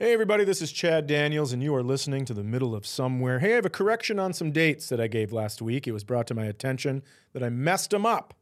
Hey, everybody, this is Chad Daniels, and you are listening to the middle of somewhere. Hey, I have a correction on some dates that I gave last week. It was brought to my attention that I messed them up.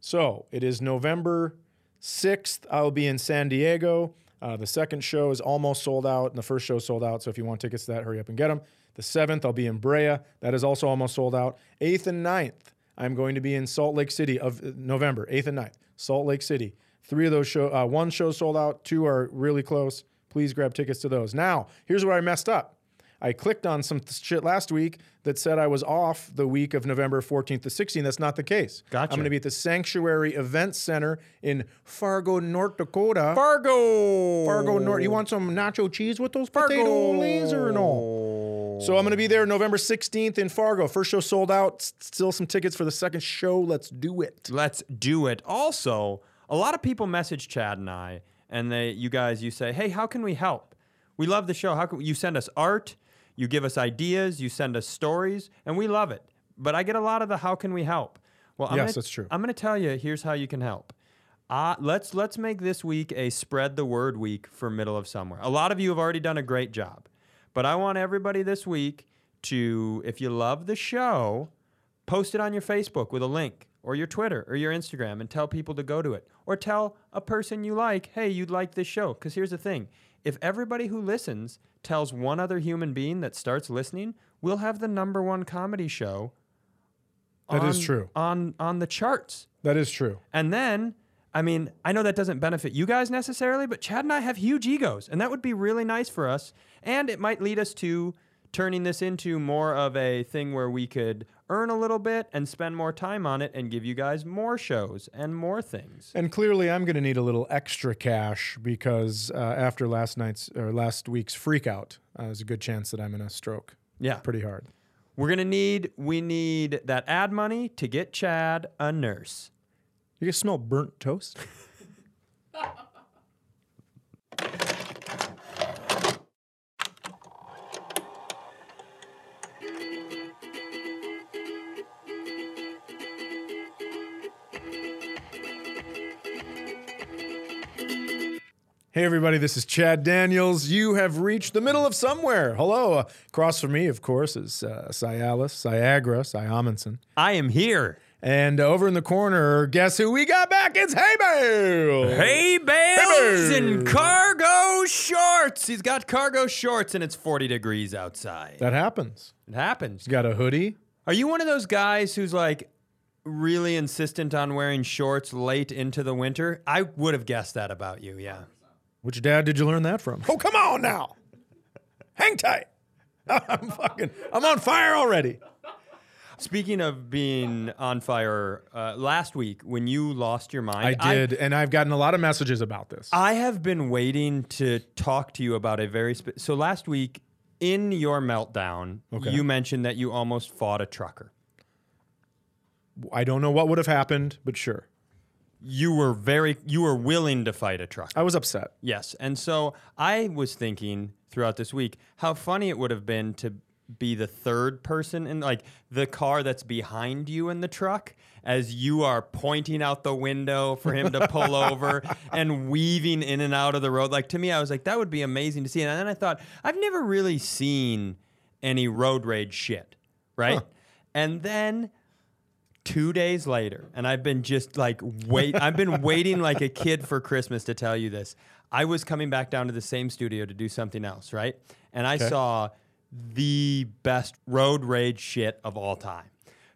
So it is November 6th. I'll be in San Diego. Uh, the second show is almost sold out, and the first show sold out. So if you want tickets to that, hurry up and get them. The 7th, I'll be in Brea. That is also almost sold out. 8th and 9th, I'm going to be in Salt Lake City of uh, November, 8th and 9th. Salt Lake City. Three of those show, uh, one show sold out, two are really close. Please grab tickets to those. Now, here's where I messed up. I clicked on some th- shit last week that said I was off the week of November 14th to 16th. That's not the case. Gotcha. I'm going to be at the Sanctuary Event Center in Fargo, North Dakota. Fargo. Fargo, North. You want some nacho cheese with those potato lays or no? So I'm going to be there November 16th in Fargo. First show sold out. S- Still some tickets for the second show. Let's do it. Let's do it. Also, a lot of people message Chad and I, and they, you guys, you say, "Hey, how can we help? We love the show. How can you send us art? You give us ideas. You send us stories, and we love it." But I get a lot of the "How can we help?" Well, I'm Yes, gonna, that's true. I'm going to tell you. Here's how you can help. Uh, let's let's make this week a spread the word week for middle of somewhere. A lot of you have already done a great job, but I want everybody this week to, if you love the show, post it on your Facebook with a link or your Twitter or your Instagram and tell people to go to it. Or tell a person you like, hey, you'd like this show. Because here's the thing if everybody who listens tells one other human being that starts listening, we'll have the number one comedy show. That is on- true. On, on the charts. That is true. And then, I mean, I know that doesn't benefit you guys necessarily, but Chad and I have huge egos, and that would be really nice for us. And it might lead us to turning this into more of a thing where we could earn a little bit and spend more time on it and give you guys more shows and more things. And clearly, I'm going to need a little extra cash because uh, after last night's or last week's freak out, uh, there's a good chance that I'm going to stroke Yeah. pretty hard. We're going to need, we need that ad money to get Chad a nurse. You can smell burnt toast. Hey, everybody, this is Chad Daniels. You have reached the middle of somewhere. Hello. Uh, across from me, of course, is uh, Cialis, Ciagra. I am here. And over in the corner, guess who we got back? It's Hey Bale. Hey bales Bale. cargo shorts. He's got cargo shorts and it's 40 degrees outside. That happens. It happens. He's got a hoodie. Are you one of those guys who's like really insistent on wearing shorts late into the winter? I would have guessed that about you, yeah. Which dad did you learn that from? Oh, come on now. Hang tight. I'm fucking, I'm on fire already. Speaking of being on fire, uh, last week when you lost your mind, I did, and I've gotten a lot of messages about this. I have been waiting to talk to you about a very spe- so last week in your meltdown, Okay. you mentioned that you almost fought a trucker. I don't know what would have happened, but sure. You were very you were willing to fight a truck. I was upset. Yes. And so I was thinking throughout this week how funny it would have been to be the third person in like the car that's behind you in the truck as you are pointing out the window for him to pull over and weaving in and out of the road. Like to me, I was like, that would be amazing to see. And then I thought, I've never really seen any road rage shit. Right. Huh. And then two days later, and I've been just like wait. I've been waiting like a kid for Christmas to tell you this. I was coming back down to the same studio to do something else, right? And I Okay. saw the best road rage shit of all time.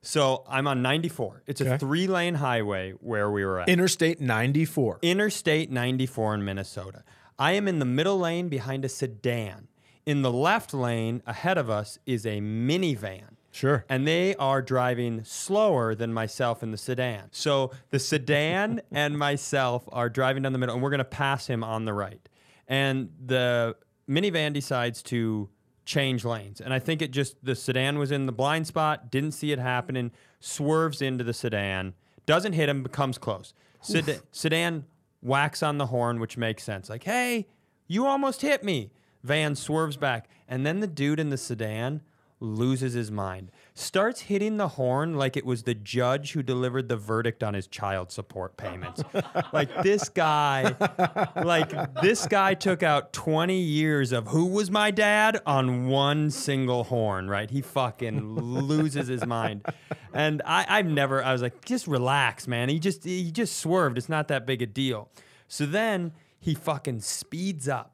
So I'm on 94. It's a three lane highway where we were at. Interstate 94. Interstate 94 in Minnesota. I am in the middle lane behind a sedan. In the left lane ahead of us is a minivan. Sure. And they are driving slower than myself in the sedan. So the sedan and myself are driving down the middle, and we're going to pass him on the right. And the minivan decides to change lanes. And I think it just, the sedan was in the blind spot, didn't see it happening, swerves into the sedan, doesn't hit him, but comes close. Sed- sedan whacks on the horn, which makes sense. Like, hey, you almost hit me. Van swerves back. And then the dude in the sedan loses his mind, starts hitting the horn like it was the judge who delivered the verdict on his child support payments. like this guy, like this guy took out 20 years of who was my dad on one single horn, right? He fucking loses his mind. And I, I've never, I was like, just relax, man. He just, he just swerved. It's not that big a deal. So then he fucking speeds up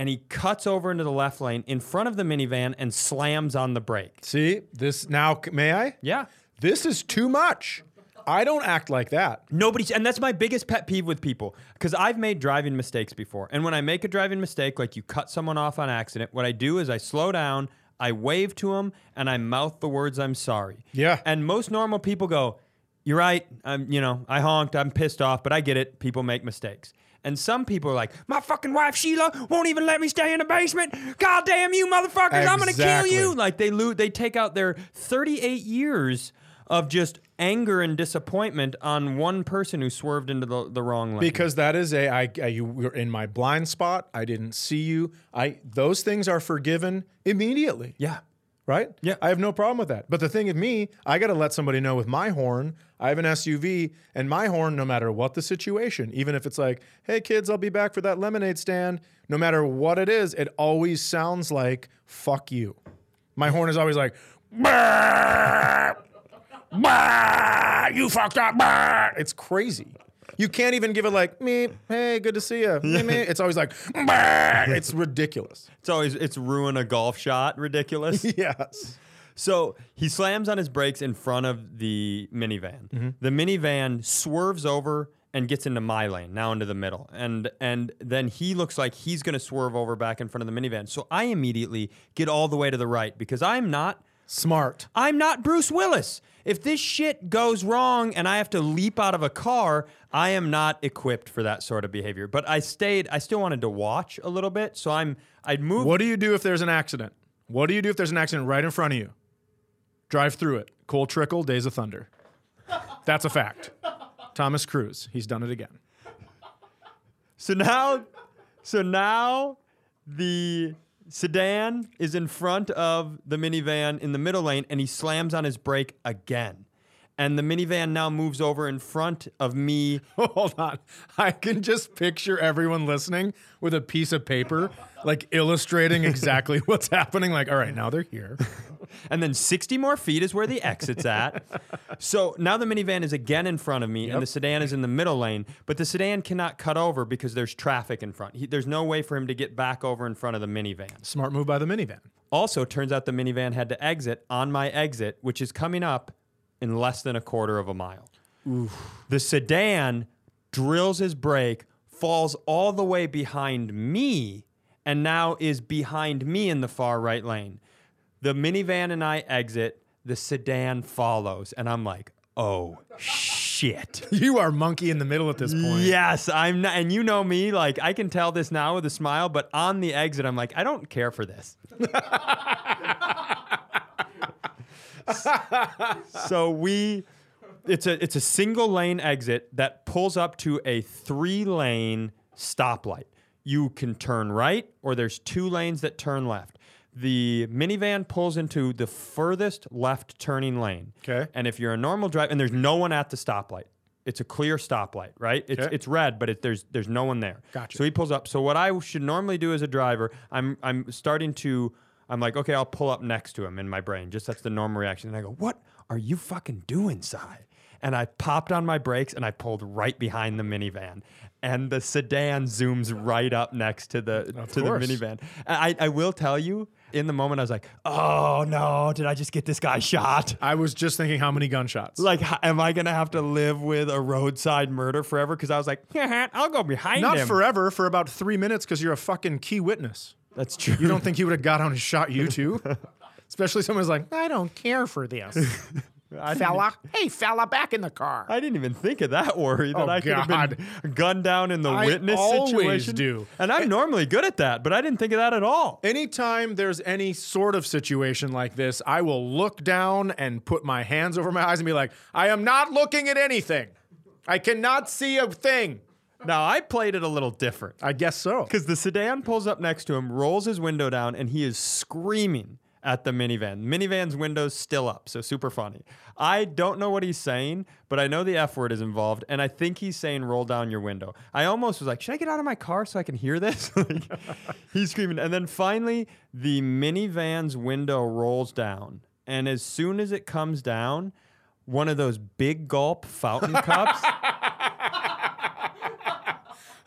and he cuts over into the left lane in front of the minivan and slams on the brake. See, this now, may I? Yeah. This is too much. I don't act like that. Nobody, and that's my biggest pet peeve with people because I've made driving mistakes before. And when I make a driving mistake, like you cut someone off on accident, what I do is I slow down, I wave to them, and I mouth the words "I'm sorry." Yeah. And most normal people go, "You're right. I'm, you know, I honked. I'm pissed off, but I get it. People make mistakes." And some people are like, "My fucking wife Sheila won't even let me stay in the basement. God damn you, motherfuckers! I'm gonna kill Exactly. you!" Like they lo- they take out their 38 years of just anger and disappointment on one person who swerved into the, the wrong lane. Because that is a I, I you were in my blind spot. I didn't see you. I those things are forgiven immediately. yeah. Right? Yeah. I have no problem with that. But the thing with me, I got to let somebody know with my horn, I have an SUV, and my horn, no matter what the situation, even if it's like, hey, kids, I'll be back for that lemonade stand, no matter what it is, it always sounds like, fuck you. My horn is always like, "Brrr, brrr, you fucked up. brrr." It's crazy. You can't even give it like, me, hey, good to see you. Me, me. It's always like, "Brrr." it's ridiculous. It's always it's ruin a golf shot ridiculous. Yes. So he slams on his brakes in front of the minivan. Mm-hmm. The minivan swerves over and gets into my lane, now into the middle. And and then he looks like he's going to swerve over back in front of the minivan. So I immediately get all the way to the right because I'm not Smart. I'm not Bruce Willis. If this shit goes wrong and I have to leap out of a car, I am not equipped for that sort of behavior. But I stayed I still wanted to watch a little bit, so I'm I'd move What do you do if there's an accident? What do you do if there's an accident right in front of you? Drive through it. Cole Trickle, Days of Thunder. That's a fact. Thomas Cruise, he's done it again. So now, so now the sedan is in front of the minivan in the middle lane, and he slams on his brake again. And the minivan now moves over in front of me. Hold on. I can just picture everyone listening with a piece of paper, like illustrating exactly what's happening. Like, all right, now they're here. And then 60 more feet is where the exit's at. So now the minivan is again in front of me, Yep. and the sedan is in the middle lane. But the sedan cannot cut over because there's traffic in front. He, there's no way for him to get back over in front of the minivan. Smart move by the minivan. Also, turns out the minivan had to exit on my exit, which is coming up in less than a quarter of a mile. The sedan drills his brake, falls all the way behind me, and now is behind me in the far right lane. The minivan and I exit, the sedan follows, and I'm like, oh shit. You are monkey in the middle at this point. Yes, I'm not, and you know me, like I can tell this now with a smile, but on the exit, I'm like, I don't care for this. so we, it's a it's a single lane exit that pulls up to a three lane stoplight. You can turn right, or there's two lanes that turn left. The minivan pulls into the furthest left turning lane. Okay. And if you're a normal driver, and there's no one at the stoplight, it's a clear stoplight, right? It's, Okay. it's red, but it, there's there's no one there. Gotcha. So he pulls up. So what I should normally do as a driver, I'm I'm starting to I'm like, okay, I'll pull up next to him in my brain. Just that's the normal reaction. And I go, what are you fucking doing, Cy? And I popped on my brakes and I pulled right behind the minivan. And the sedan zooms right up next to the Of to course. the minivan. I, I will tell you, in the moment I was like, oh no, did I just get this guy shot? I was just thinking how many gunshots. Like, h- am I gonna have to live with a roadside murder forever? Because I was like, I'll go behind Not him. forever, for about three minutes because you're a fucking key witness. That's true. You don't think he would have got on and shot you too? Especially someone's like, I don't care for this. I fella. Hey, fella, back in the car. I didn't even think of that worry oh, that Oh, I could have been gunned down in the I witness always situation. do. And I'm normally good at that, but I didn't think of that at all. Anytime there's any sort of situation like this, I will look down and put my hands over my eyes and be like, I am not looking at anything. I cannot see a thing. Now I played it a little different I guess so. because the sedan pulls up next to him, rolls his window down, and he is screaming at the minivan. Minivan's windows still up, so super funny. I don't know what he's saying, but I know the F word is involved, and I think he's saying roll down your window. I almost was like, should I get out of my car so I can hear this? like, he's screaming. And then finally, the minivan's window rolls down. And as soon as it comes down, one of those big gulp fountain cups.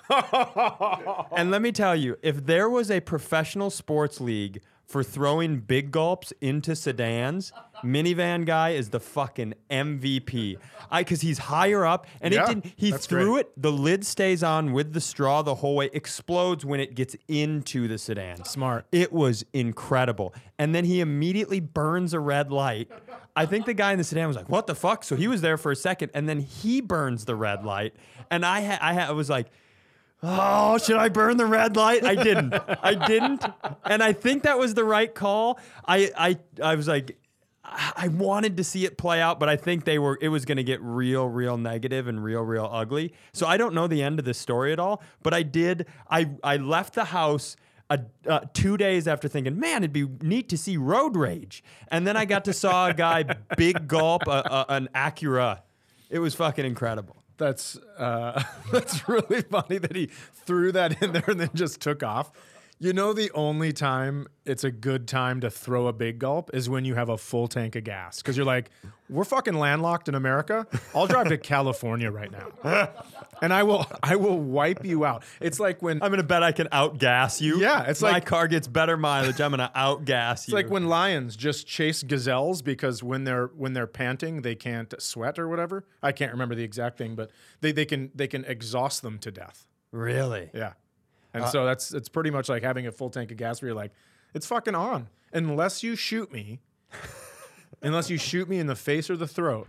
and let me tell you, if there was a professional sports league for throwing big gulps into sedans, minivan guy is the fucking MVP. I because he's higher up and Yeah, it didn't. He that's threw great. it. The lid stays on with the straw the whole way. Explodes when it gets into the sedan. Smart. It was incredible. And then he immediately burns a red light. I think the guy in the sedan was like, "What the fuck?" So he was there for a second, and then he burns the red light. And I, ha- I, ha- I was like, "Oh, should I burn the red light?" I didn't. I didn't. And I think that was the right call. I, I, I was like. I wanted to see it play out, but I think they were. It was going to get real, real negative and real, real ugly. So I don't know the end of this story at all. But I did. I I left the house a, uh, two days after thinking, man, it'd be neat to see road rage. And then I got to saw a guy big gulp a, a, an Acura. It was fucking incredible. That's uh, that's really funny that he threw that in there and then just took off. You know, the only time it's a good time to throw a big gulp is when you have a full tank of gas because you're like, we're fucking landlocked in America. I'll drive to California right now, and I will I will wipe you out. It's like when I'm gonna bet I can outgas you. Yeah, it's my like- my car gets better mileage. I'm gonna outgas you. It's like when lions just chase gazelles because when they're when they're panting they can't sweat or whatever. I can't remember the exact thing, but they, they can they can exhaust them to death. really. Yeah. And uh, so that's it's pretty much like having a full tank of gas where you're like, it's fucking on. Unless you shoot me, unless you shoot me in the face or the throat,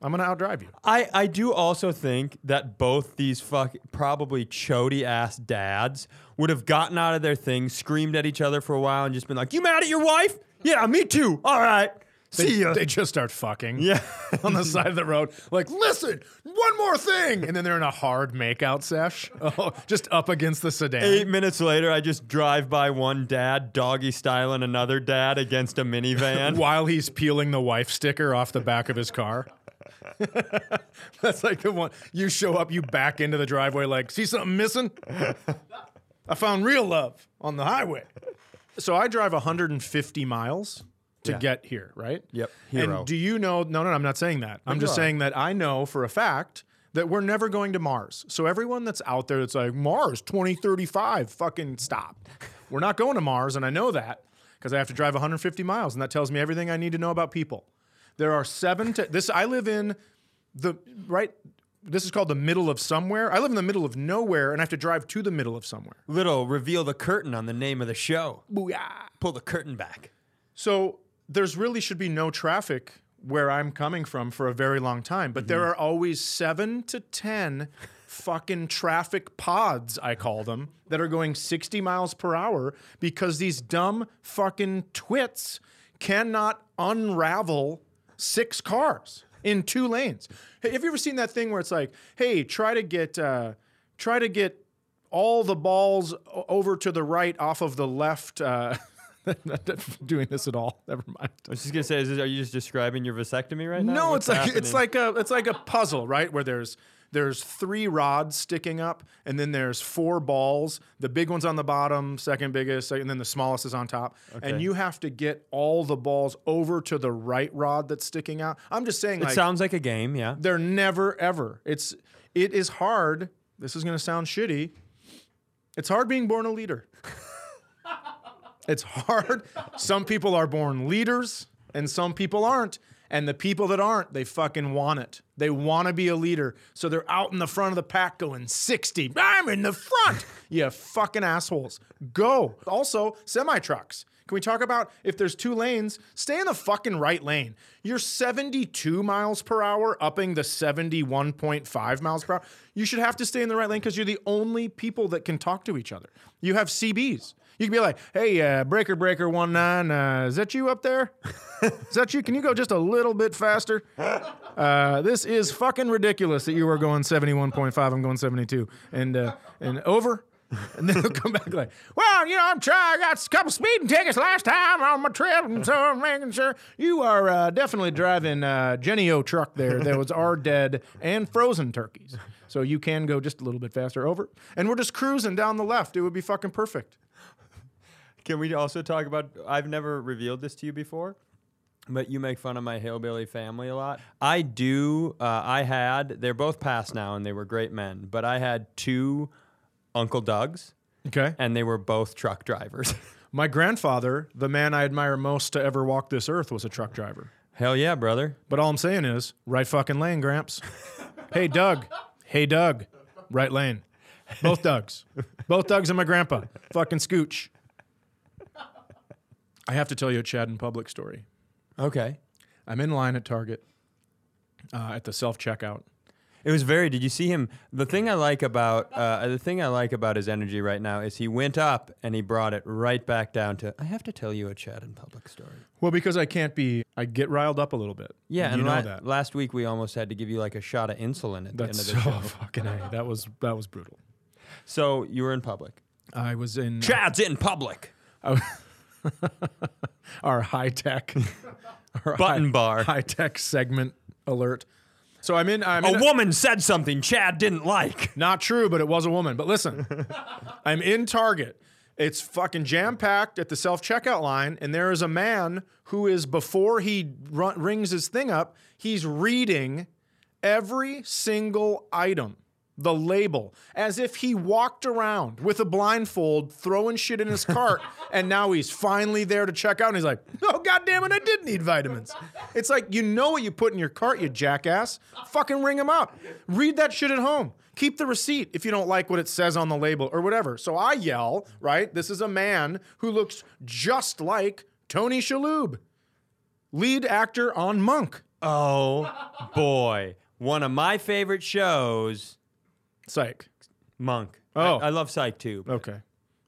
I'm gonna outdrive you. I, I do also think that both these fuck probably chody ass dads would have gotten out of their thing, screamed at each other for a while, and just been like, "You mad at your wife? Yeah, me too. All right, see ya." They just start fucking yeah, on the side of the road. Like, listen, one more thing. And then they're in a hard makeout sesh. Oh, just up against the sedan. Eight minutes later, I just drive by one dad doggy styling another dad against a minivan. while he's peeling the wife sticker off the back of his car. That's like the one you show up, you back into the driveway, like, see something missing? I found real love on the highway. So I drive 150 miles to Yeah. get here, right? Yep, hero. And do you know? No, no, no I'm not saying that. I'm just saying that I know for a fact that we're never going to Mars. So everyone that's out there that's like, Mars 2035, fucking stop. We're not going to Mars. And I know that because I have to drive 150 miles. And that tells me everything I need to know about people. There are seven to this. I live in the right. This is called the middle of somewhere. I live in the middle of nowhere and I have to drive to the middle of somewhere. Little reveal the curtain on the name of the show. Booyah. Pull the curtain back. So there's really should be no traffic where I'm coming from for a very long time, but there are always seven to 10 fucking traffic pods, I call them, that are going 60 miles per hour because these dumb fucking twits cannot unravel six cars in two lanes. Hey, have you ever seen that thing where it's like, hey, try to get, uh, try to get all the balls over to the right off of the left. Uh, doing this at all. Never mind. I was just gonna say, is this, are you just describing your vasectomy right now? No, What's it's like it's like a it's like a puzzle, right? Where there's there's three rods sticking up, and then there's four balls. The big one's on the bottom, second biggest, and then the smallest is on top. And you have to get all the balls over to the right rod that's sticking out. I'm just saying, It like sounds like a game, yeah. they're never ever. It's it is hard. This is gonna sound shitty. It's hard being born a leader. it's hard. Some people are born leaders and some people aren't. And the people that aren't, they fucking want it. They want to be a leader. So they're out in the front of the pack going 60. I'm in the front. you fucking assholes. Go. Also, semi trucks. Can we talk about if there's two lanes, stay in the fucking right lane. You're 72 miles per hour, upping the 71.5 miles per hour. You should have to stay in the right lane because you're the only people that can talk to each other. You have CBs. You can be like, hey, uh, breaker, breaker, one nine, uh, is that you up there? is that you? Can you go just a little bit faster? Uh, this is fucking ridiculous that you are going 71.5. I'm going 72. And, uh, and over. And then he'll come back like, well, you know, I'm trying. I got a couple speeding tickets last time on my trip, and so I'm making sure you are uh, definitely driving uh, Jennie-O truck there. That was our dead and frozen turkeys. So you can go just a little bit faster over, and we're just cruising down the left. It would be fucking perfect. Can we also talk about? I've never revealed this to you before, but you make fun of my hillbilly family a lot. I do. Uh, I had. They're both passed now, and they were great men. But I had two Uncle Dougs, Okay. and they were both truck drivers. My grandfather, the man I admire most to ever walk this earth, was a truck driver. Hell yeah, brother. But all I'm saying is, right fucking lane, Gramps. hey, Doug. Hey, Doug. Right lane. Both Dougs. Both Dougs and my grandpa. Fucking scooch. I have to tell you a Chad in public story. Okay. I'm in line at Target uh, at the self checkout. It was very. Did you see him? The thing I like about uh, the thing I like about his energy right now is he went up and he brought it right back down to. I have to tell you a Chad in public story. Well, because I can't be, I get riled up a little bit. Yeah, you and know la- that. last week we almost had to give you like a shot of insulin at That's the end so of the show. fucking a. That was that was brutal. So you were in public. I was in Chad's in public. our high tech Button bar. high tech segment alert. So I'm in. I'm A in a- woman said something Chad didn't like. Not true, but it was a woman. But listen, I'm in Target. It's fucking jam packed at the self checkout line, and there is a man who is before he run, rings his thing up, he's reading every single item, the label, as if he walked around with a blindfold, throwing shit in his cart, and now he's finally there to check out, and he's like, "Oh god damn it, I did need vitamins." It's like you know what you put in your cart, you jackass. Fucking ring him up. Read that shit at home. Keep the receipt if you don't like what it says on the label or whatever. So I yell, right? This is a man who looks just like Tony Shalhoub, lead actor on Monk. Oh boy, one of my favorite shows, Psych. Monk. Oh. I, I love Psych too. but Okay.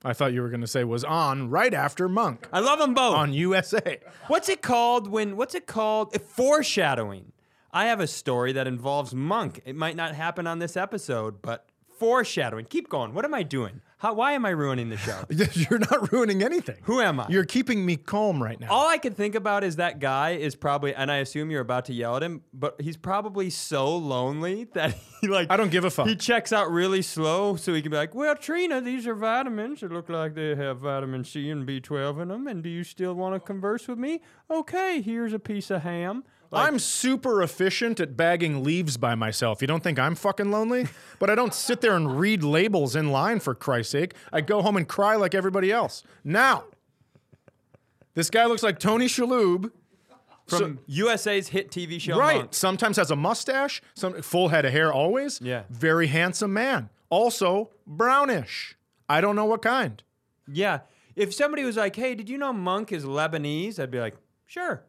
I thought you were going to say was on right after Monk I love them both. on USA. What's it called when? What's it called? Uh, Foreshadowing. I have a story that involves Monk. It might not happen on this episode, but foreshadowing. Keep going. What am I doing? How? Why am I ruining the show? You're not ruining anything. Who am I? You're keeping me calm right now. All I can think about is that guy is probably, and I assume you're about to yell at him, but he's probably so lonely that he like. I don't give a fuck. He checks out really slow so he can be like, "Well, Trina, these are vitamins. It look like they have vitamin C and B12 in them. And do you still want to converse with me? Okay, here's a piece of ham." Like, I'm super efficient at bagging leaves by myself. You don't think I'm fucking lonely? But I don't sit there and read labels in line for Christ's sake. I go home and cry like everybody else. Now, this guy looks like Tony Shalhoub. from USA's hit TV show. Right. Monk. Sometimes has a mustache, some full head of hair always. Yeah. Very handsome man. Also brownish. I don't know what kind. Yeah. If somebody was like, "Hey, did you know Monk is Lebanese?" I'd be like, "Sure."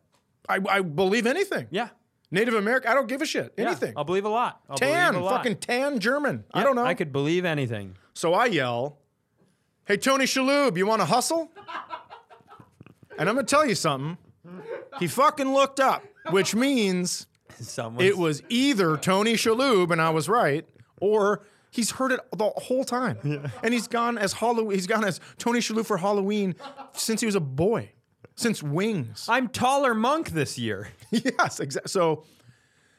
I, I believe anything. Yeah. Native American, I don't give a shit. Yeah, Anything. I'll believe a lot. I'll tan, believe a lot. fucking tan German. I don't know. I could believe anything. So I yell, Hey, Tony Shalhoub, you want to hustle? And I'm going to tell you something. He fucking looked up, which means Someone. it was either Tony Shalhoub, and I was right, or he's heard it the whole time. And he's gone as Halloween, he's gone as Tony Shalhoub for Halloween since he was a boy, since Wings. I'm taller Monk this year. yes, exactly. So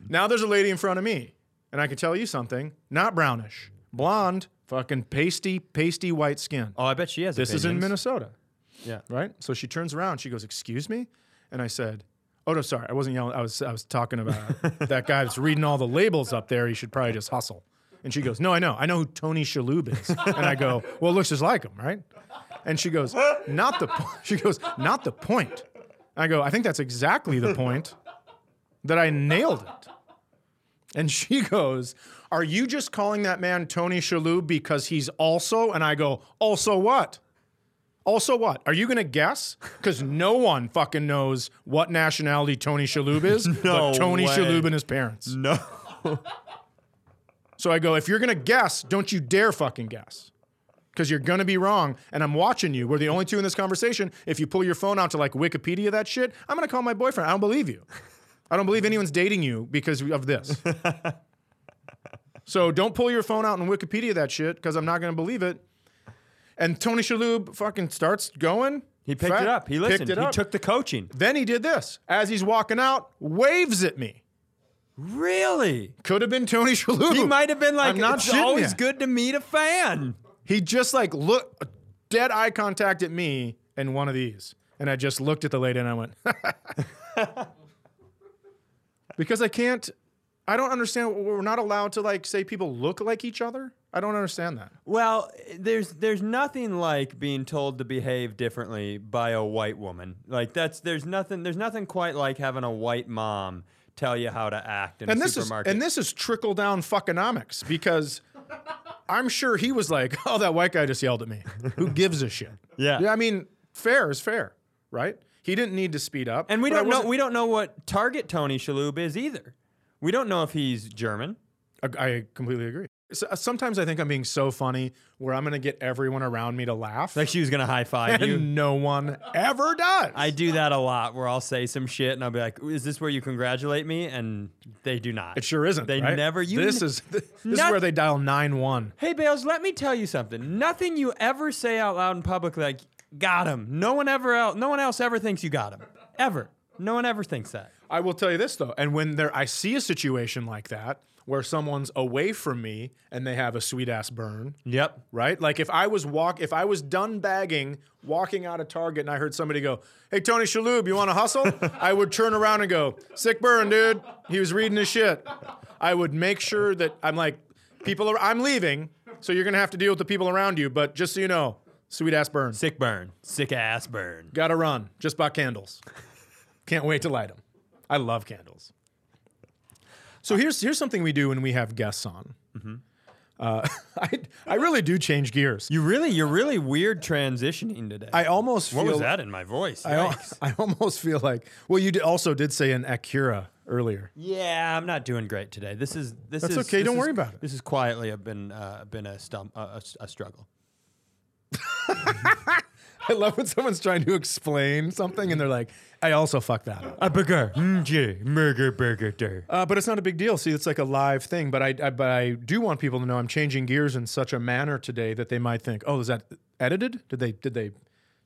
now there's a lady in front of me, and I can tell you something not brownish, blonde, fucking pasty, pasty white skin. Oh, I bet she has. This is in. Minnesota, Yeah. right? So she turns around, she goes, "Excuse me," and I said, "Oh no, sorry, I wasn't yelling. I was I was talking about that guy that's reading all the labels up there. He should probably just hustle." And she goes, "No, I know, I know who Tony Shalhoub is." And I go, "Well, it looks just like him, right?" And she goes, "Not the." Po-. She goes, "Not the point." I go, "I think that's exactly the point." That I nailed it. And she goes, Are you just calling that man Tony Shalhoub because he's also? And I go, Also what? Also what? Are you going to guess? Because no one fucking knows what nationality Tony Shalhoub is No but Tony way. Shalhoub and his parents. No. So I go, If you're going to guess, don't you dare fucking guess. Because you're going to be wrong. And I'm watching you. We're the only two in this conversation. If you pull your phone out to like Wikipedia that shit, I'm going to call my boyfriend. I don't believe you. I don't believe anyone's dating you because of this. so don't pull your phone out and Wikipedia that shit because I'm not going to believe it. And Tony Shalhoub fucking starts going. He picked Fat- it up. He listened. He up. took the coaching. Then he did this. As he's walking out, waves at me. Really? Could have been Tony Shalhoub. He might have been like, I'm not it's always ya." good to meet a fan. He just like look dead eye contact at me and one of these. And I just looked at the lady and I went, because I can't, I don't understand. We're not allowed to like say people look like each other. I don't understand that. Well, there's there's nothing like being told to behave differently by a white woman. Like that's there's nothing there's nothing quite like having a white mom tell you how to act in And a this is and this is trickle down fuckonomics because I'm sure he was like, oh, that white guy just yelled at me. Who gives a shit? Yeah. Yeah. I mean, fair is fair, right? He didn't need to speed up. and we don't know we don't know what target Tony Shalhoub is either. We don't know if he's German. I- I completely agree. Uh, Sometimes I think I'm being so funny where I'm going to get everyone around me to laugh. Like she was gonna high five you. and no one ever does. I do that a lot where I'll say some shit and I'll be like, "Is this where you congratulate me?" And they do not. it sure isn't. They right? never- you this n- is this is where they dial nine one. Hey Bales, let me tell you something. Nothing you ever say out loud in public like got him. No one ever else no one else ever thinks you got him. Ever. No one ever thinks that. I will tell you this though, and when there I see a situation like that where someone's away from me and they have a sweet ass burn, Yep. right? Like if I was walk if I was done bagging, walking out of Target and I heard somebody go, "Hey Tony Shalhoub, you want to hustle?" I would turn around and go, "Sick burn, dude." He was reading his shit. I would make sure that I'm like people are I'm leaving, so you're going to have to deal with the people around you, but just so you know, sweet ass burn. Sick burn. Sick ass burn. Got to run. Just bought candles. Can't wait to light them. I love candles. So here's here's something we do when we have guests on. Uh, I I really do change gears. You really you're really weird transitioning today. I almost what was that in my voice? I. I almost feel like well, you also did say an Acura earlier. yeah, I'm not doing great today. This is this That's is okay, don't is- worry about it. This has quietly been uh, been a, stum- a, a, a struggle. I love when someone's trying to explain something and they're like, I also fucked that up. A burger. Mm, burger burger. Uh, but it's not a big deal. See, it's like a live thing. But I, I, but I do want people to know I'm changing gears in such a manner today that they might think, "Oh, is that edited? Did they did they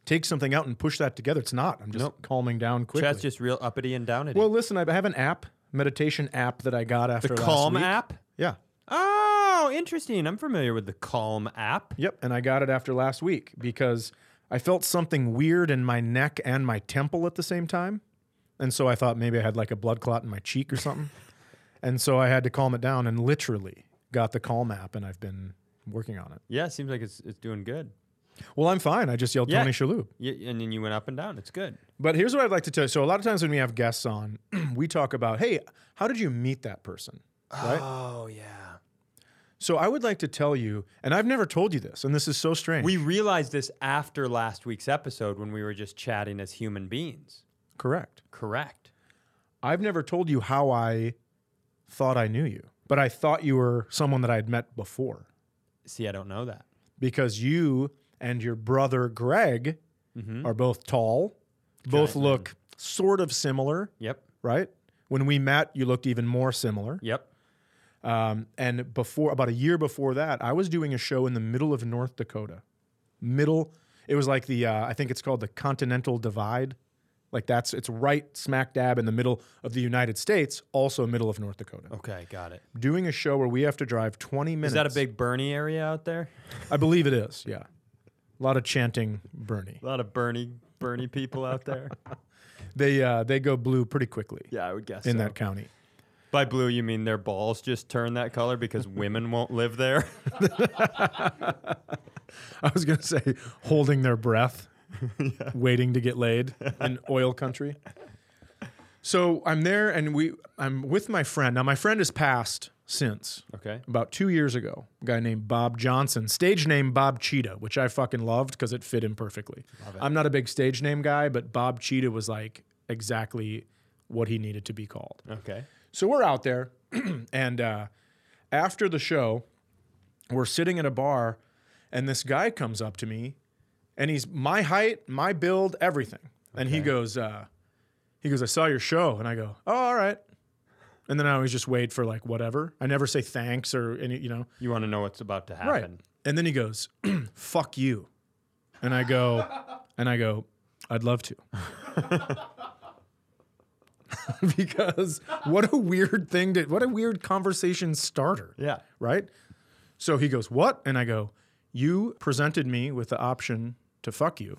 take something out and push that together?" It's not. I'm just Nope. calming down quickly. Chad's just real uppity and downity. well, listen, I have an app, meditation app that I got after the last Calm week. app. Yeah. Oh, interesting. I'm familiar with the Calm app. Yep. And I got it after last week because I felt something weird in my neck and my temple at the same time. And so I thought maybe I had like a blood clot in my cheek or something. and so I had to calm it down and literally got the Calm app and I've been working on it. Yeah, it seems like it's it's doing good. Well, I'm fine. I just yelled Yeah. Tony Shalhoub. Yeah, and then you went up and down. It's good. But here's what I'd like to tell you. So a lot of times when we have guests on, we talk about, hey, how did you meet that person? Right? Oh yeah. So I would like to tell you, and I've never told you this, and this is so strange. We realized this after last week's episode when we were just chatting as human beings. correct. Correct. I've never told you how I thought I knew you, but I thought you were someone that I'd met before See, I don't know that. because you and your brother Greg mm-hmm. are both tall, both Giant look sort of similar, Yep. right? When we met, you looked even more similar. Yep. Um, and before, about a year before that, I was doing a show in the middle of North Dakota. Middle, it was like the, uh, I think it's called the Continental Divide. Like that's, it's right smack dab in the middle of the United States, also middle of North Dakota. Okay, got it. Doing a show where we have to drive 20 minutes. Is that a big Bernie area out there? I believe it is, yeah. A lot of chanting Bernie. A lot of Bernie Bernie people out there. They, uh, they go blue pretty quickly yeah, I would guess in so. that county. By blue, you mean their balls just turn that color because women won't live there? I was going to say holding their breath, waiting to get laid in oil country. So I'm there and we I'm with my friend. Now my friend has passed since okay. about 2 years ago. A guy named Bob Johnson, stage name Bob Cheetah, which I fucking loved because it fit him perfectly. I'm not a big stage name guy, but Bob Cheetah was like exactly what he needed to be called. Okay. So we're out there, and uh, after the show, we're sitting at a bar, and this guy comes up to me, and he's my height, my build, everything. And he goes, uh, he goes, I saw your show, and I go, oh, all right. And then I always just wait for like whatever. I never say thanks or any, you know, You want to know what's about to happen. right. happen. And then he goes, fuck you. And I go, and I go, I'd love to. because what a weird thing to, what a weird conversation starter. Yeah. Right? So he goes, What? And I go, You presented me with the option to fuck you,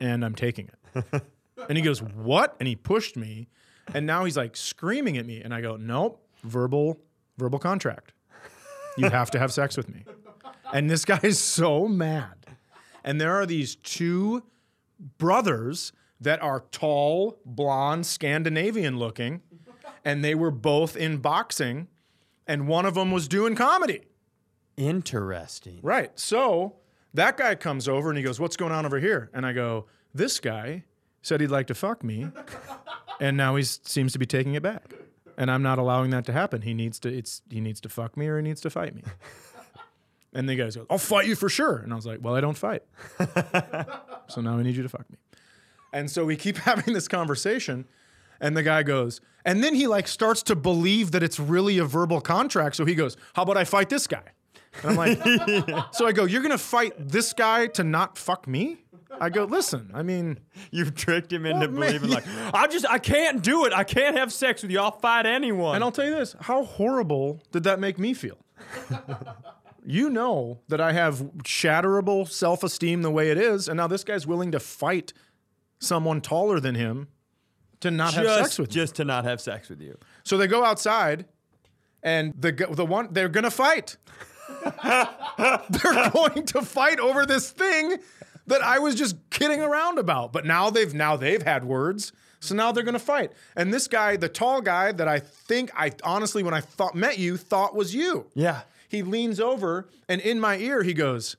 and I'm taking it. and he goes, What? And he pushed me. And now he's like screaming at me. And I go, Nope, verbal, verbal contract. You have to have sex with me. And this guy is so mad. And there are these two brothers that are tall, blonde, Scandinavian looking, and they were both in boxing, and one of them was doing comedy. Interesting. Right. So that guy comes over and he goes, What's going on over here? And I go, This guy said he'd like to fuck me, and now he seems to be taking it back. And I'm not allowing that to happen. He needs to it's he needs to fuck me or he needs to fight me. And the guy goes, I'll fight you for sure. And I was like, Well, I don't fight. so now I need you to fuck me. And so we keep having this conversation. And the guy goes, and then he like starts to believe that it's really a verbal contract. So he goes, How about I fight this guy? And I'm like, So I go, You're gonna fight this guy to not fuck me? I go, Listen, I mean, You've tricked him into Well, man, believing like I just I can't do it. I can't have sex with you. I'll fight anyone. and I'll tell you this how horrible did that make me feel? you know that I have shatterable self esteem the way it is. And now this guy's willing to fight someone taller than him to not have sex with me. just to not have sex with you. So they go outside, and the the one they're gonna fight. they're going to fight over this thing that I was just kidding around about. But now they've now they've had words, so now they're gonna fight. And this guy, the tall guy that I think I honestly when I thought met you thought was you. Yeah. He leans over and in my ear he goes,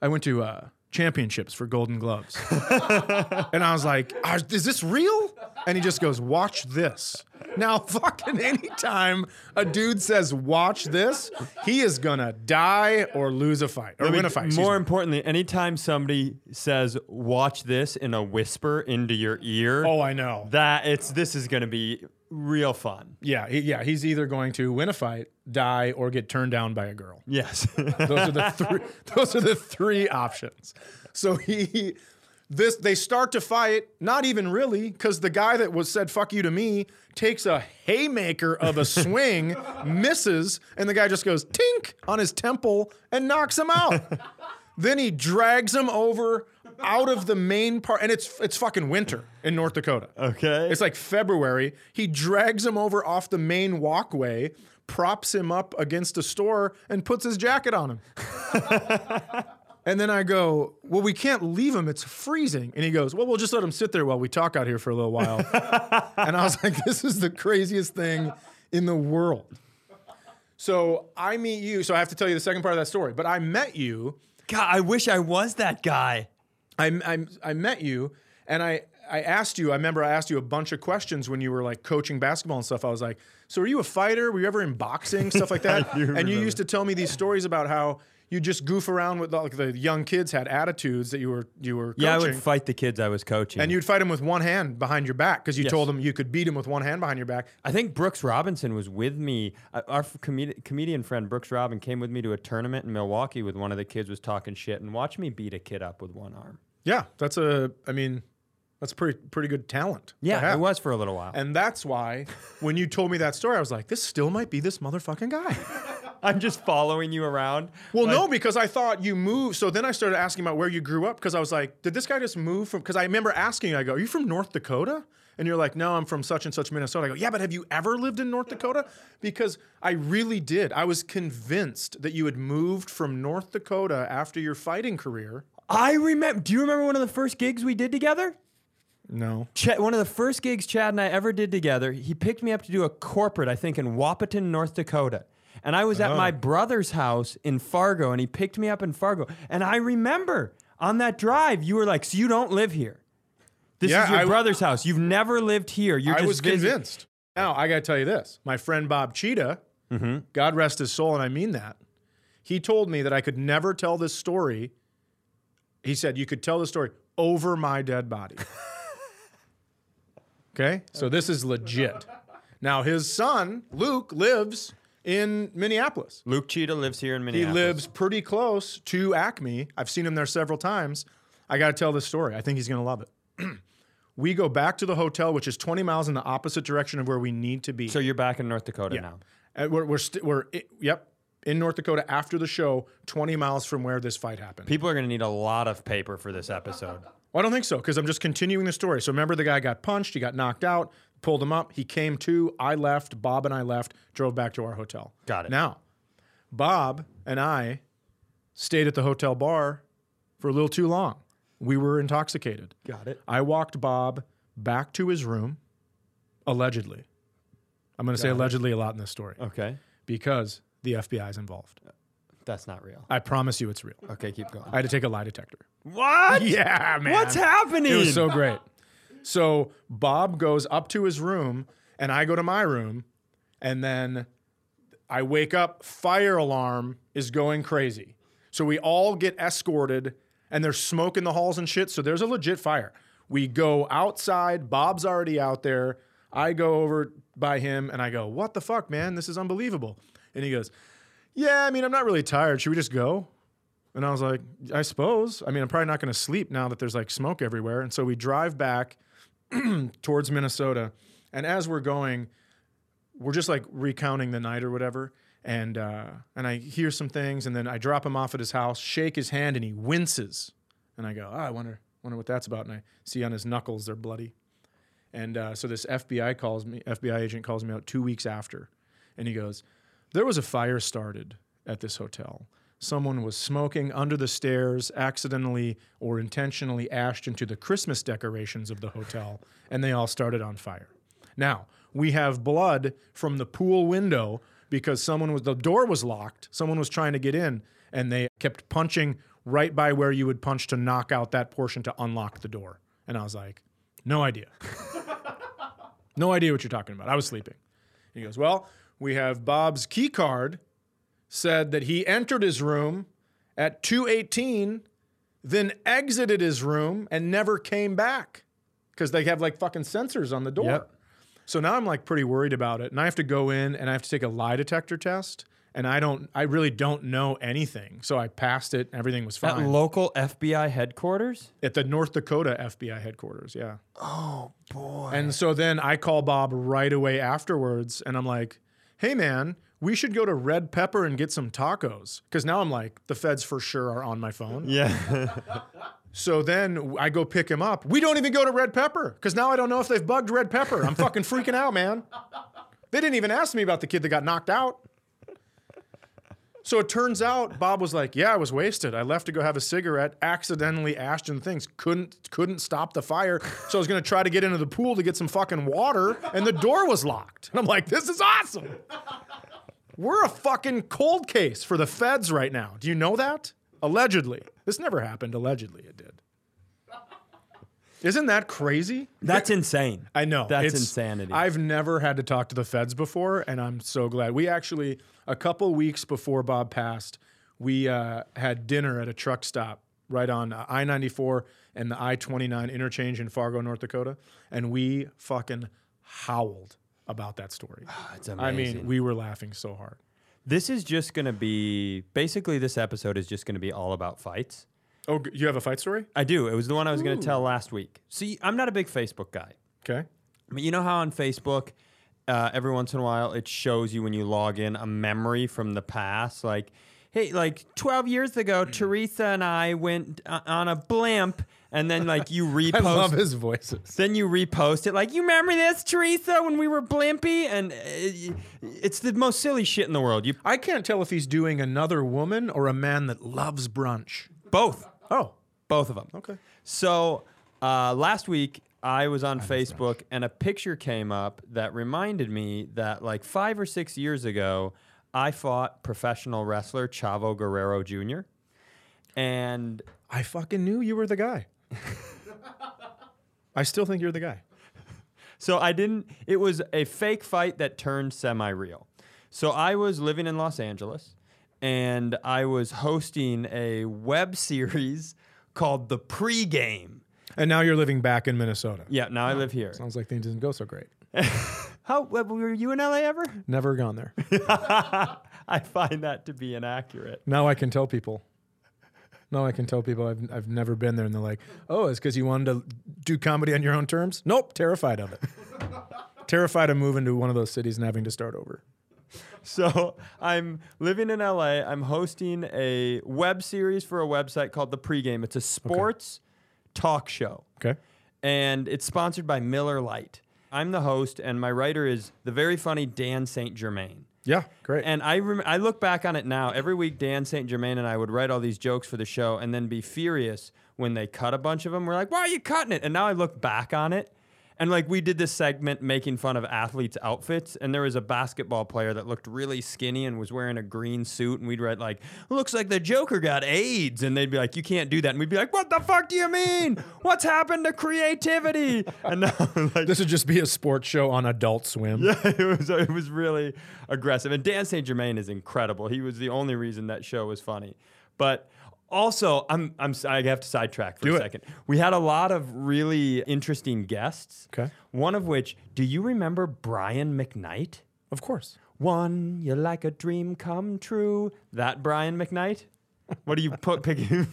"I went to uh, championships for Golden Gloves," and I was like, "Ah, "Is this real?" And he just goes, "Watch this." Now, fucking anytime a dude says "watch this," he is gonna die or lose a fight or I mean, win a fight. More importantly, anytime somebody says "watch this" in a whisper into your ear, oh, I know. that it's this is to be real fun. Yeah, he, yeah. He's either going to win a fight, die, or get turned down by a girl. Yes. Those are the three. Those are the three options. So he, this they start to fight. Not even really, because the guy that was said "fuck you" to me takes a haymaker of a swing, misses, and the guy just goes tink on his temple and knocks him out. then he drags him over out of the main part, and it's it's fucking winter in North Dakota. okay. It's like February. He drags him over off the main walkway, props him up against a store, and puts his jacket on him. and then I go, Well, we can't leave him. It's freezing. And he goes, Well, we'll just let him sit there while we talk out here for a little while. and I was like, This is the craziest thing in the world. So I meet you. So I have to tell you the second part of that story. But I met you God, I wish I was that guy. I, I, I met you and I, I asked you, I remember I asked you a bunch of questions when you were like coaching basketball and stuff. I was like, so are you a fighter? Were you ever in boxing? Stuff like that. and you used to tell me these stories about how you just goof around with like the young kids had attitudes that you were, you were coaching. Yeah, I would fight the kids I was coaching. and you'd fight them with one hand behind your back because you Yes. told them you could beat them with one hand behind your back. I think Brooks Robinson was with me. Uh, Our f- comedian friend Brooks Robin came with me to a tournament in Milwaukee with one of the kids was talking shit and watched me beat a kid up with one arm. Yeah, that's a, I mean, that's pretty, pretty good talent. Yeah, it was for a little while. And that's why when you told me that story, I was like, this still might be this motherfucking guy. I'm just following you around. Well, Like, no, because I thought you moved. So then I started asking about where you grew up because I was like, did this guy just move from? Because I remember asking, you, I go, are you from North Dakota? And you're like, no, I'm from such and such Minnesota. I go, yeah, but have you ever lived in North Dakota? Because I really did. I was convinced that you had moved from North Dakota after your fighting career. I remember. Do you remember one of the first gigs we did together? No. Ch- one of the first gigs Chad and I ever did together. He picked me up to do a corporate, I think, in Wahpeton, North Dakota. And I was at my oh. brother's house in Fargo, and he picked me up in Fargo. And I remember on that drive, you were like, "So you don't live here? This Yeah, is your I- brother's house. You've never lived here. You're I just was visit- convinced. Now, I got to tell you this. My friend Bob Cheetah, mm-hmm. God rest his soul, and I mean that, he told me that I could never tell this story. He said, You could tell the story over my dead body. okay? So this is legit. Now, his son, Luke, lives in Minneapolis. Luke Cheetah lives here in Minneapolis. He Minneapolis. lives pretty close to Acme. I've seen him there several times. I got to tell this story. I think he's going to love it. we go back to the hotel, which is 20 miles in the opposite direction of where we need to be. So you're back in North Dakota now. And we're we're, st- we're i- yep in North Dakota after the show, 20 miles from where this fight happened. People are going to need a lot of paper for this episode. Well, I don't think so because I'm just continuing the story. So remember, the guy got punched, he got knocked out, pulled him up, he came to. I left, Bob and I left, drove back to our hotel. Got it. Now, Bob and I stayed at the hotel bar for a little too long. We were intoxicated. Got it. I walked Bob back to his room, allegedly. I'm going to say allegedly a lot in this story Okay. because the FBI is involved. That's not real. I promise you it's real. Okay, keep going. I had to take a lie detector. What? Yeah, man. What's happening? It was so great. So Bob goes up to his room, and I go to my room, and then I wake up. Fire alarm is going crazy. So we all get escorted, and there's smoke in the halls and shit. So there's a legit fire. We go outside. Bob's already out there. I go over by him, and I go, "What the fuck, man? This is unbelievable." And he goes, "Yeah, I mean, I'm not really tired. Should we just go?" And I was like, I suppose. I mean, I'm probably not going to sleep now that there's like smoke everywhere. And so we drive back towards Minnesota. And as we're going, we're just like recounting the night or whatever. And uh, and I hear some things, and then I drop him off at his house, shake his hand, and he winces. And I go, oh, I wonder, wonder what that's about. And I see on his knuckles they're bloody. And uh, so this FBI calls me, FBI agent calls me out two weeks after, and he goes, "There was a fire started at this hotel. Someone was smoking under the stairs, accidentally or intentionally ashed into the Christmas decorations of the hotel, and they all started on fire. Now we have blood from the pool window because someone was the door was locked. Someone was trying to get in, and they kept punching right by where you would punch to knock out that portion to unlock the door. And I was like, no idea. No idea what you're talking about. I was sleeping. He goes, Well, we have Bob's key card said that he entered his room at 218, then exited his room and never came back because they have like fucking sensors on the door. Yep. So now I'm like pretty worried about it. And I have to go in and I have to take a lie detector test. And I don't, I really don't know anything. So I passed it. Everything was fine. At local FBI headquarters? At the North Dakota FBI headquarters. Yeah. Oh boy. And so then I call Bob right away afterwards and I'm like, hey man, we should go to Red Pepper and get some tacos. Because now I'm like, the feds for sure are on my phone. Yeah. So then I go pick him up. We don't even go to Red Pepper because now I don't know if they've bugged Red Pepper. I'm fucking freaking out, man. They didn't even ask me about the kid that got knocked out. So it turns out Bob was like, "Yeah, I was wasted. I left to go have a cigarette, accidentally ashed in things. Couldn't couldn't stop the fire. So I was gonna try to get into the pool to get some fucking water, and the door was locked. And I'm like, this is awesome. We're a fucking cold case for the feds right now. Do you know that? Allegedly, this never happened. Allegedly, it did. Isn't that crazy? That's insane. I know. That's insanity. I've never had to talk to the feds before, and I'm so glad. We actually, a couple weeks before Bob passed, we uh, had dinner at a truck stop right on I 94 and the I 29 interchange in Fargo, North Dakota, and we fucking howled about that story. It's I mean, we were laughing so hard. this is just going to be basically this episode is just going to be all about fights. Oh, you have a fight story? I do. It was the one I was going to tell last week. See, I'm not a big Facebook guy. Okay. But you know how on Facebook, uh, every once in a while, it shows you when you log in a memory from the past, like, hey, like 12 years ago, Teresa and I went uh, on a blimp, and then like you repost. I love his voices. Then you repost it, like, you remember this, Teresa, when we were blimpy? And uh, it's the most silly shit in the world. You I can't tell if he's doing another woman or a man that loves brunch. both, Oh, both of them. okay. So uh, last week I was on Facebook and a picture came up that reminded me that like five or six years ago I fought professional wrestler Chavo Guerrero Jr. And I fucking knew you were the guy. I still think you're the guy. so I didn't. It was a fake fight that turned semi-real. So I was living in Los Angeles and I was hosting a web series called The Pre-Game. And now you're living back in Minnesota. Yeah, now I live here. Sounds like things didn't go so great. How uh, were you in LA ever? Never gone there. I find that to be inaccurate. now I can tell people No, I can tell people I've, I've never been there and they're like, oh, it's because you wanted to do comedy on your own terms? Nope, terrified of it. terrified of moving to one of those cities and having to start over. So I'm living in LA. I'm hosting a web series for a website called The Pregame. It's a sports talk show, Okay. and it's sponsored by Miller Lite. I'm the host, and my writer is the very funny Dan St. Germain. Yeah, great. And I rem- I look back on it now. Every week, Dan St. Germain and I would write all these jokes for the show, and then be furious when they cut a bunch of them. We're like, "Why are you cutting it?" And now I look back on it, and like we did this segment making fun of athletes' outfits, and there was a basketball player that looked really skinny and was wearing a green suit, and we'd write like, "Looks like the Joker got AIDS," and they'd be like, "You can't do that," and we'd be like, "What the fuck do you mean? What's happened to creativity?" And now like this would just be a sports show on Adult Swim. yeah, it was it was really aggressive. And Dan St. Germain is incredible. He was the only reason that show was funny. But also, I'm I'm I have to sidetrack for Do a it. second. We had a lot of really interesting guests. Okay. One of which, do you remember Brian McKnight? Of course. One, you're like a dream come true. That Brian McKnight. What do you put? Pick, you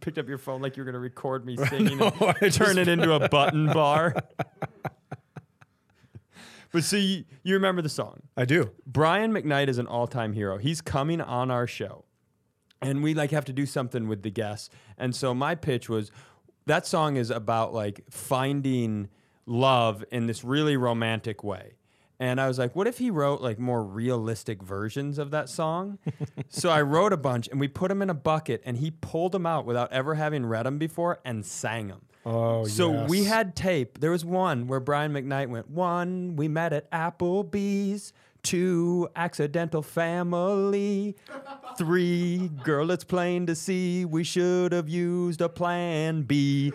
picked up your phone like you were going to record me singing No, I and turn just- it into a button bar. but see, you remember the song. I do. Brian McKnight is an all-time hero. He's coming on our show. And we like have to do something with the guests. And so my pitch was that song is about like finding love in this really romantic way. And I was like, what if he wrote like more realistic versions of that song? so I wrote a bunch and we put them in a bucket and he pulled them out without ever having read them before and sang them. Oh, So we had tape. There was one where Brian McKnight went, one, we met at Applebee's. Two, accidental family. Three, girl, it's plain to see we should have used a plan B.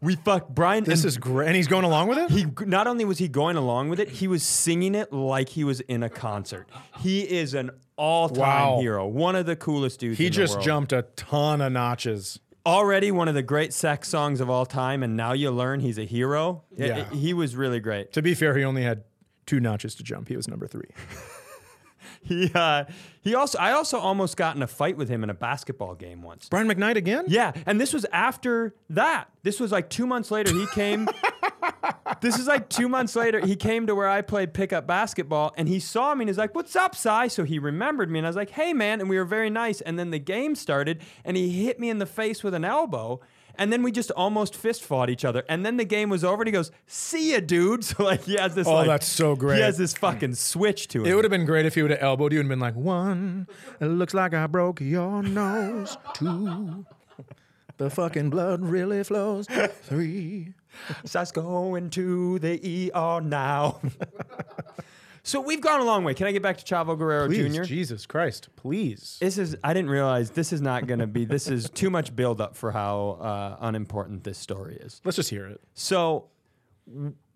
We fucked Brian. This and is great. And he's going along with it? he not only was he going along with it, he was singing it like he was in a concert. He is an all-time Wow. hero, one of the coolest dudes. he just jumped a ton of notches. already one of the great sex songs of all time, and now you learn he's a hero. Yeah. he was really great. To be fair, he only had two notches to jump. He was number three. He uh, he also I also almost got in a fight with him in a basketball game once. Brian McKnight again? Yeah, and this was after that. This was like two months later. He came. this is like two months later. He came to where I played pickup basketball, and he saw me and he's like, "What's up, Cy?" So he remembered me, and I was like, "Hey, man!" And we were very nice. And then the game started, and he hit me in the face with an elbow. And then we just almost fist fought each other. And then the game was over, and he goes, "See ya, dude." So like he has this. Oh, like, that's so great. He has this fucking switch to him. It would have been great if he would have elbowed you and been like, one, it looks like I broke your nose. Two, the fucking blood really flows. Three. Seth's going to the ER now. so we've gone a long way. Can I get back to Chavo Guerrero Please, Jr.? Jesus Christ, please. This is, I didn't realize this is not going to be, this is too much buildup for how uh, unimportant this story is. Let's just hear it. So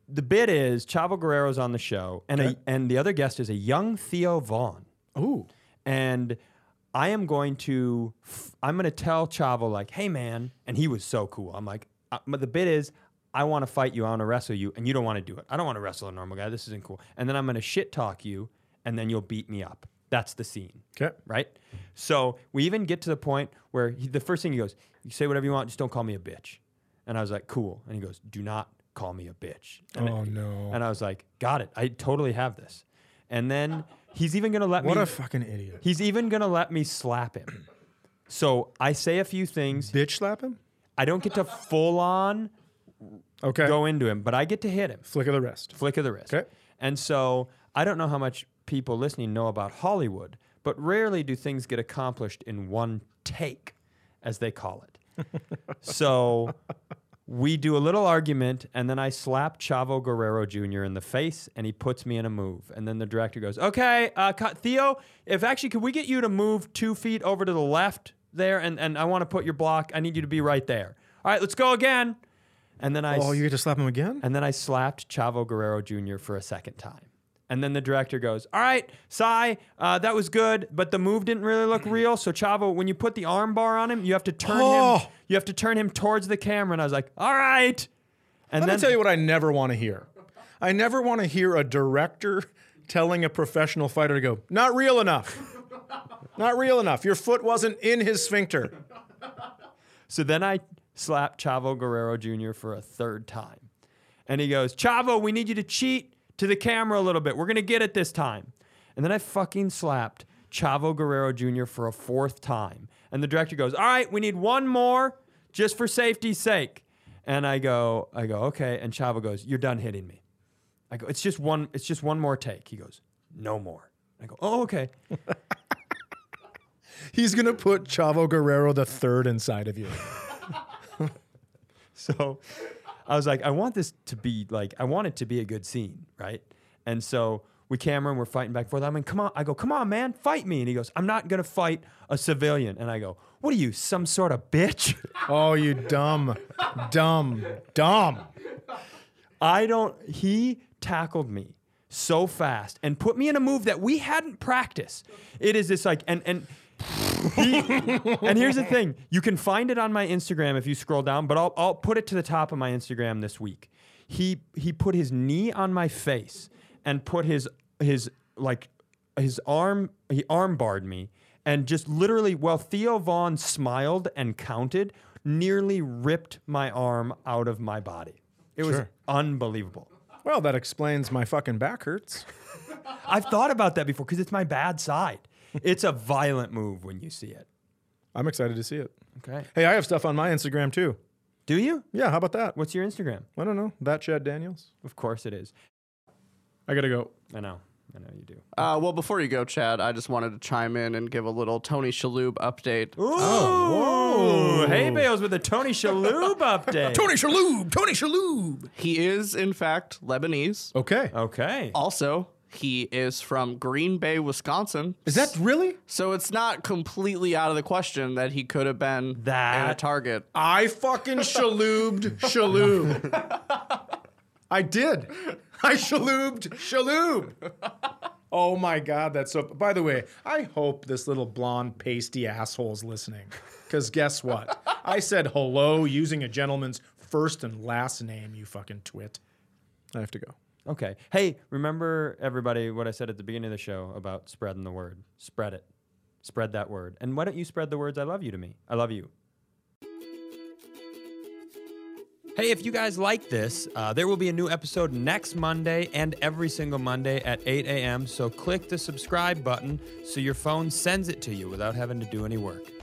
the bit is Chavo Guerrero's on the show, and, Okay. a, and the other guest is a young Theo Von. Ooh. and I am going to f- I'm going to tell Chavo like, "Hey man," and he was so cool. I'm like, uh, but the bit is I want to fight you, I want to wrestle you, and you don't want to do it. I don't want to wrestle a normal guy. This isn't cool. And then I'm going to shit talk you, and then you'll beat me up. That's the scene, Okay. right? So we even get to the point where he, the first thing he goes, "You say whatever you want, just don't call me a bitch." And I was like, "Cool." And he goes, "Do not call me a bitch." And Oh, no. And I was like, "Got it. I totally have this." And then he's even going to let What me What a fucking idiot. He's even gonna let me slap him. So I say a few things. Bitch slap him? I don't get to full on Okay. go into him, but I get to hit him. Flick of the wrist. Flick of the wrist. Okay. And so I don't know how much people listening know about Hollywood, but rarely do things get accomplished in one take, as they call it. so we do a little argument, and then I slap Chavo Guerrero Jr. in the face, and he puts me in a move. And then the director goes, "Okay, uh, cut- Theo, if actually, could we get you to move two feet over to the left there, and and I want to put your block. I need you to be right there. All right, let's go again." And then I Oh, you get to slap him again? and then I slapped Chavo Guerrero Jr. for a second time. And then the director goes, All right, Cy, uh, that was good, but the move didn't really look real. So Chavo, when you put the arm bar on him, you have to turn him. Oh. You have to turn him towards the camera. And I was like, All right. And Let then me tell you what I never want to hear. I never want to hear a director telling a professional fighter to go, not real enough. not real enough. Your foot wasn't in his sphincter. So then I slapped Chavo Guerrero Jr. for a third time. And he goes, Chavo, we need you to cheat to the camera a little bit. We're going to get it this time. And then I fucking slapped Chavo Guerrero Jr. for a fourth time. And the director goes, All right, we need one more just for safety's sake. And I go, I go, okay. And Chavo goes, You're done hitting me. I go, It's just one, it's just one more take. He goes, No more. I go, Oh, okay. He's gonna put Chavo Guerrero the third inside of you. So I was like, I want this to be like, I want it to be a good scene, right? And so we camera and we're fighting back and forth. I mean, come on. I go, come on, man, fight me. And he goes, I'm not gonna fight a civilian. And I go, what are you, some sort of bitch? Oh, you dumb, dumb, dumb. I don't. He tackled me so fast and put me in a move that we hadn't practiced. It is this like and and. He, and here's the thing: you can find it on my Instagram if you scroll down, but I'll I'll put it to the top of my Instagram this week. He he put his knee on my face and put his his like his arm he arm barred me and just literally while Theo Von smiled and counted, nearly ripped my arm out of my body. It was unbelievable. Well, that explains my fucking back hurts. I've thought about that before because it's my bad side. It's a violent move when you see it. I'm excited to see it. Okay. Hey, I have stuff on my Instagram too. Do you? Yeah, how about that? What's your Instagram? I don't know. That Chad Daniels. Of course it is. I gotta go. I know. I know you do. Uh, well, before you go, Chad, I just wanted to chime in and give a little Tony Shalhoub update. Ooh. whoa. Hey, Bales with a Tony Shalhoub update. Tony Shalhoub. Tony Shalhoub. He is, in fact, Lebanese. Okay. Okay. Also, he is from Green Bay, Wisconsin. Is that really? So it's not completely out of the question that he could have been That- at a target. I fucking shaloobed Shaloob. I did. I shaloobed Shaloob. Oh my God, that's so. By the way, I hope this little blonde pasty asshole's listening. Because guess what? I said hello using a gentleman's first and last name, you fucking twit. I have to go. Okay. Hey, remember everybody what I said at the beginning of the show about spreading the word? Spread it. Spread that word. And why don't you spread the words I love you to me? I love you. Hey, if you guys like this, uh, there will be a new episode next Monday and every single Monday at 8 a.m. So click the subscribe button so your phone sends it to you without having to do any work.